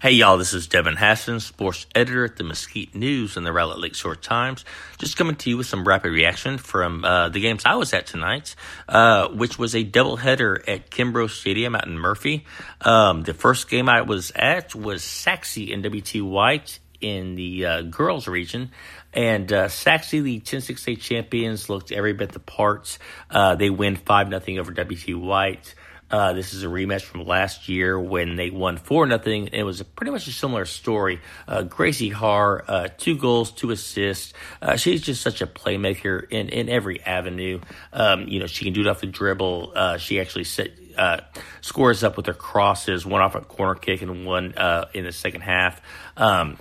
Hey y'all, this is Devin Hassan, sports editor at the Mesquite News and the Rowlett Lakeshore Times. Just coming to you with some rapid reaction from uh, the games I was at tonight, uh, which was a doubleheader at Kimbrough Stadium out in Murphy. Um, the first game I was at was Sachse and WT White in the uh, girls region. And uh, Sachse, the 10-6A champions, looked every bit the parts. Uh, they win 5 nothing over WT White. Uh, this is a rematch from last year when they won four nothing. It was pretty much a similar story. Uh, Gracie Hart, uh, two goals, two assists. Uh, she's just such a playmaker in, in every avenue. Um, you know, she can do it off the dribble. Uh, she actually set, uh, scores up with her crosses, one off a corner kick and one in the second half. Um,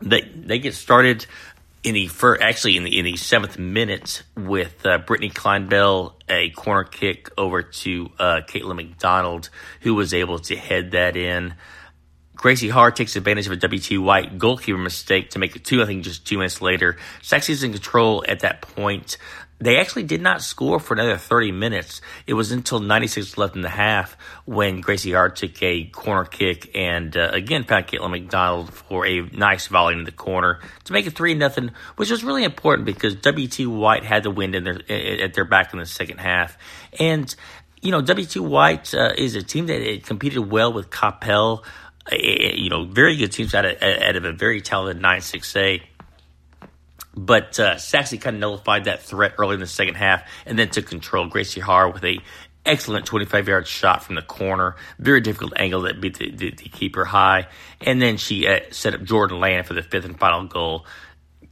they they get started in the first, actually in the in the seventh minute with uh, Brittany Kleinbell a corner kick over to uh, Caitlin McDonald, who was able to head that in. Gracie Hart takes advantage of a WT White goalkeeper mistake to make it two. I think just two minutes later, Sachse's in control at that point. They actually did not score for another 30 minutes. It was until 96 left in the half when Gracie Hart took a corner kick and uh, again found Caitlin McDonald for a nice volley in the corner to make it 3 nothing, which was really important because WT White had the wind in their, at their back in the second half. And, you know, WT White uh, is a team that competed well with Coppell, you know, very good teams out of, out of a very talented 9-6A. But uh, kind of nullified that threat early in the second half and then took control. Gracie Hart with a excellent 25 yard shot from the corner. Very difficult angle that beat the, the, the keeper high. And then she uh, set up Jordan Land for the fifth and final goal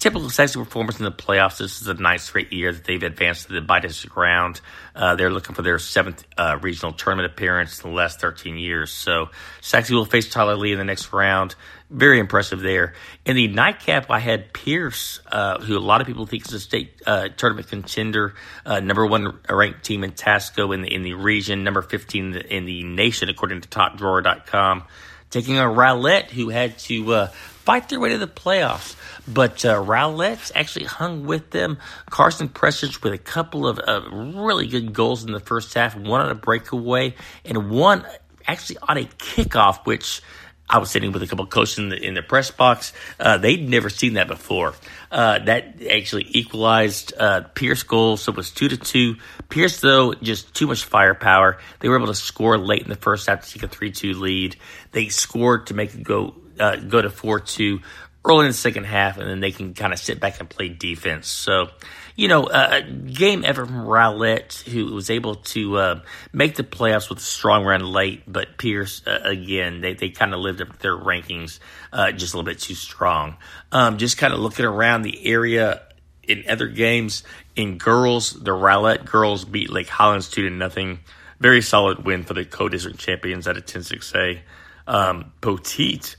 typical Sachse performance in the playoffs. This is a nice straight year that they've advanced to the bi-district round. Uh, they're looking for their seventh uh, regional tournament appearance in the last 13 years. So Sachse will face Tyler Lee in the next round. Very impressive there. In the nightcap, I had Pierce, uh, who a lot of people think is a state uh, tournament contender, uh, number one ranked team in Tasco in the in the region, number 15 in the nation according to TopDrawer.com, taking on Rowlett, who had to uh, fight their way to the playoffs. But uh, Rowlett actually hung with them. Carson Prestridge with a couple of uh, really good goals in the first half, one on a breakaway, and one actually on a kickoff, which I was sitting with a couple of coaches in the, in the press box. Uh, they'd never seen that before. Uh, that actually equalized uh, Pierce goals, so it was two to two. Pierce, though, just too much firepower. They were able to score late in the first half to take a three-two lead. They scored to make it go uh, go to four two early in the second half, and then they can kind of sit back and play defense. So, you know, uh, game ever from Rowlett, who was able to uh, make the playoffs with a strong run late, but Pierce, uh, again, they, they kind of lived up their rankings uh, just a little bit too strong. Um, just kind of looking around the area in other games, in girls, the Rowlett girls beat Lake Highlands 2 to nothing. Very solid win for the co-district champions at a 10-6A. Um, Poteet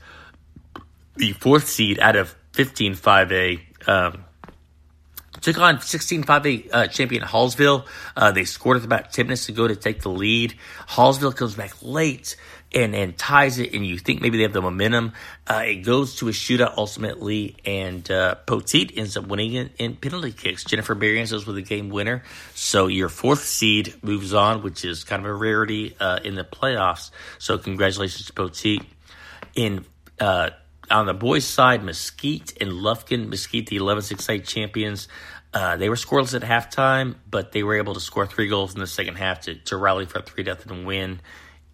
the fourth seed out of 15 5A. Um, took on 16 5A uh, champion Hallsville. Uh, they scored with about 10 minutes to go to take the lead. Hallsville comes back late and, and ties it, and you think maybe they have the momentum. Uh, it goes to a shootout ultimately, and uh, Poteet ends up winning it in penalty kicks. Jennifer Berriens was with a game winner. So your fourth seed moves on, which is kind of a rarity uh, in the playoffs. So congratulations to Poteet. In uh, on the boys' side, Mesquite and Lufkin, Mesquite, the 11 6 8 champions, uh, they were scoreless at halftime, but they were able to score three goals in the second half to, to rally for a 3 0 win.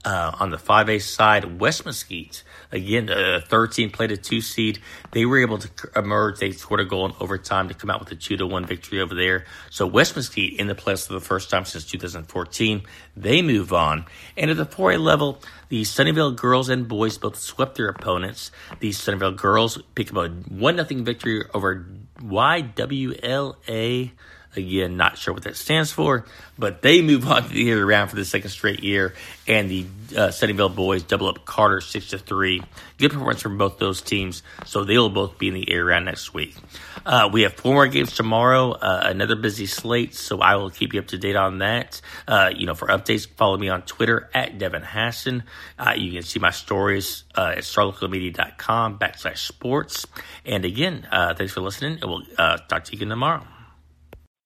Uh, on the 5A side, West Mesquite, again, a 13 played a two seed. They were able to emerge. They scored a goal in overtime to come out with a 2 to 1 victory over there. So West Mesquite in the playoffs for the first time since 2014. They move on. And at the 4A level, the Sunnyvale girls and boys both swept their opponents. The Sunnyvale girls picked up a 1 0 victory over YWLA Again, not sure what that stands for, but they move on to the year round for the second straight year, and the uh, Sunnyvale boys double up Carter six to three. Good performance from both those teams, so they will both be in the air round next week. Uh, we have four more games tomorrow, uh, another busy slate, so I will keep you up to date on that. Uh, you know, for updates, follow me on Twitter at Devin Hassan. Uh, you can see my stories uh, at starlocalmedia.com backslash sports. And again, uh, thanks for listening, and we'll talk to you again tomorrow.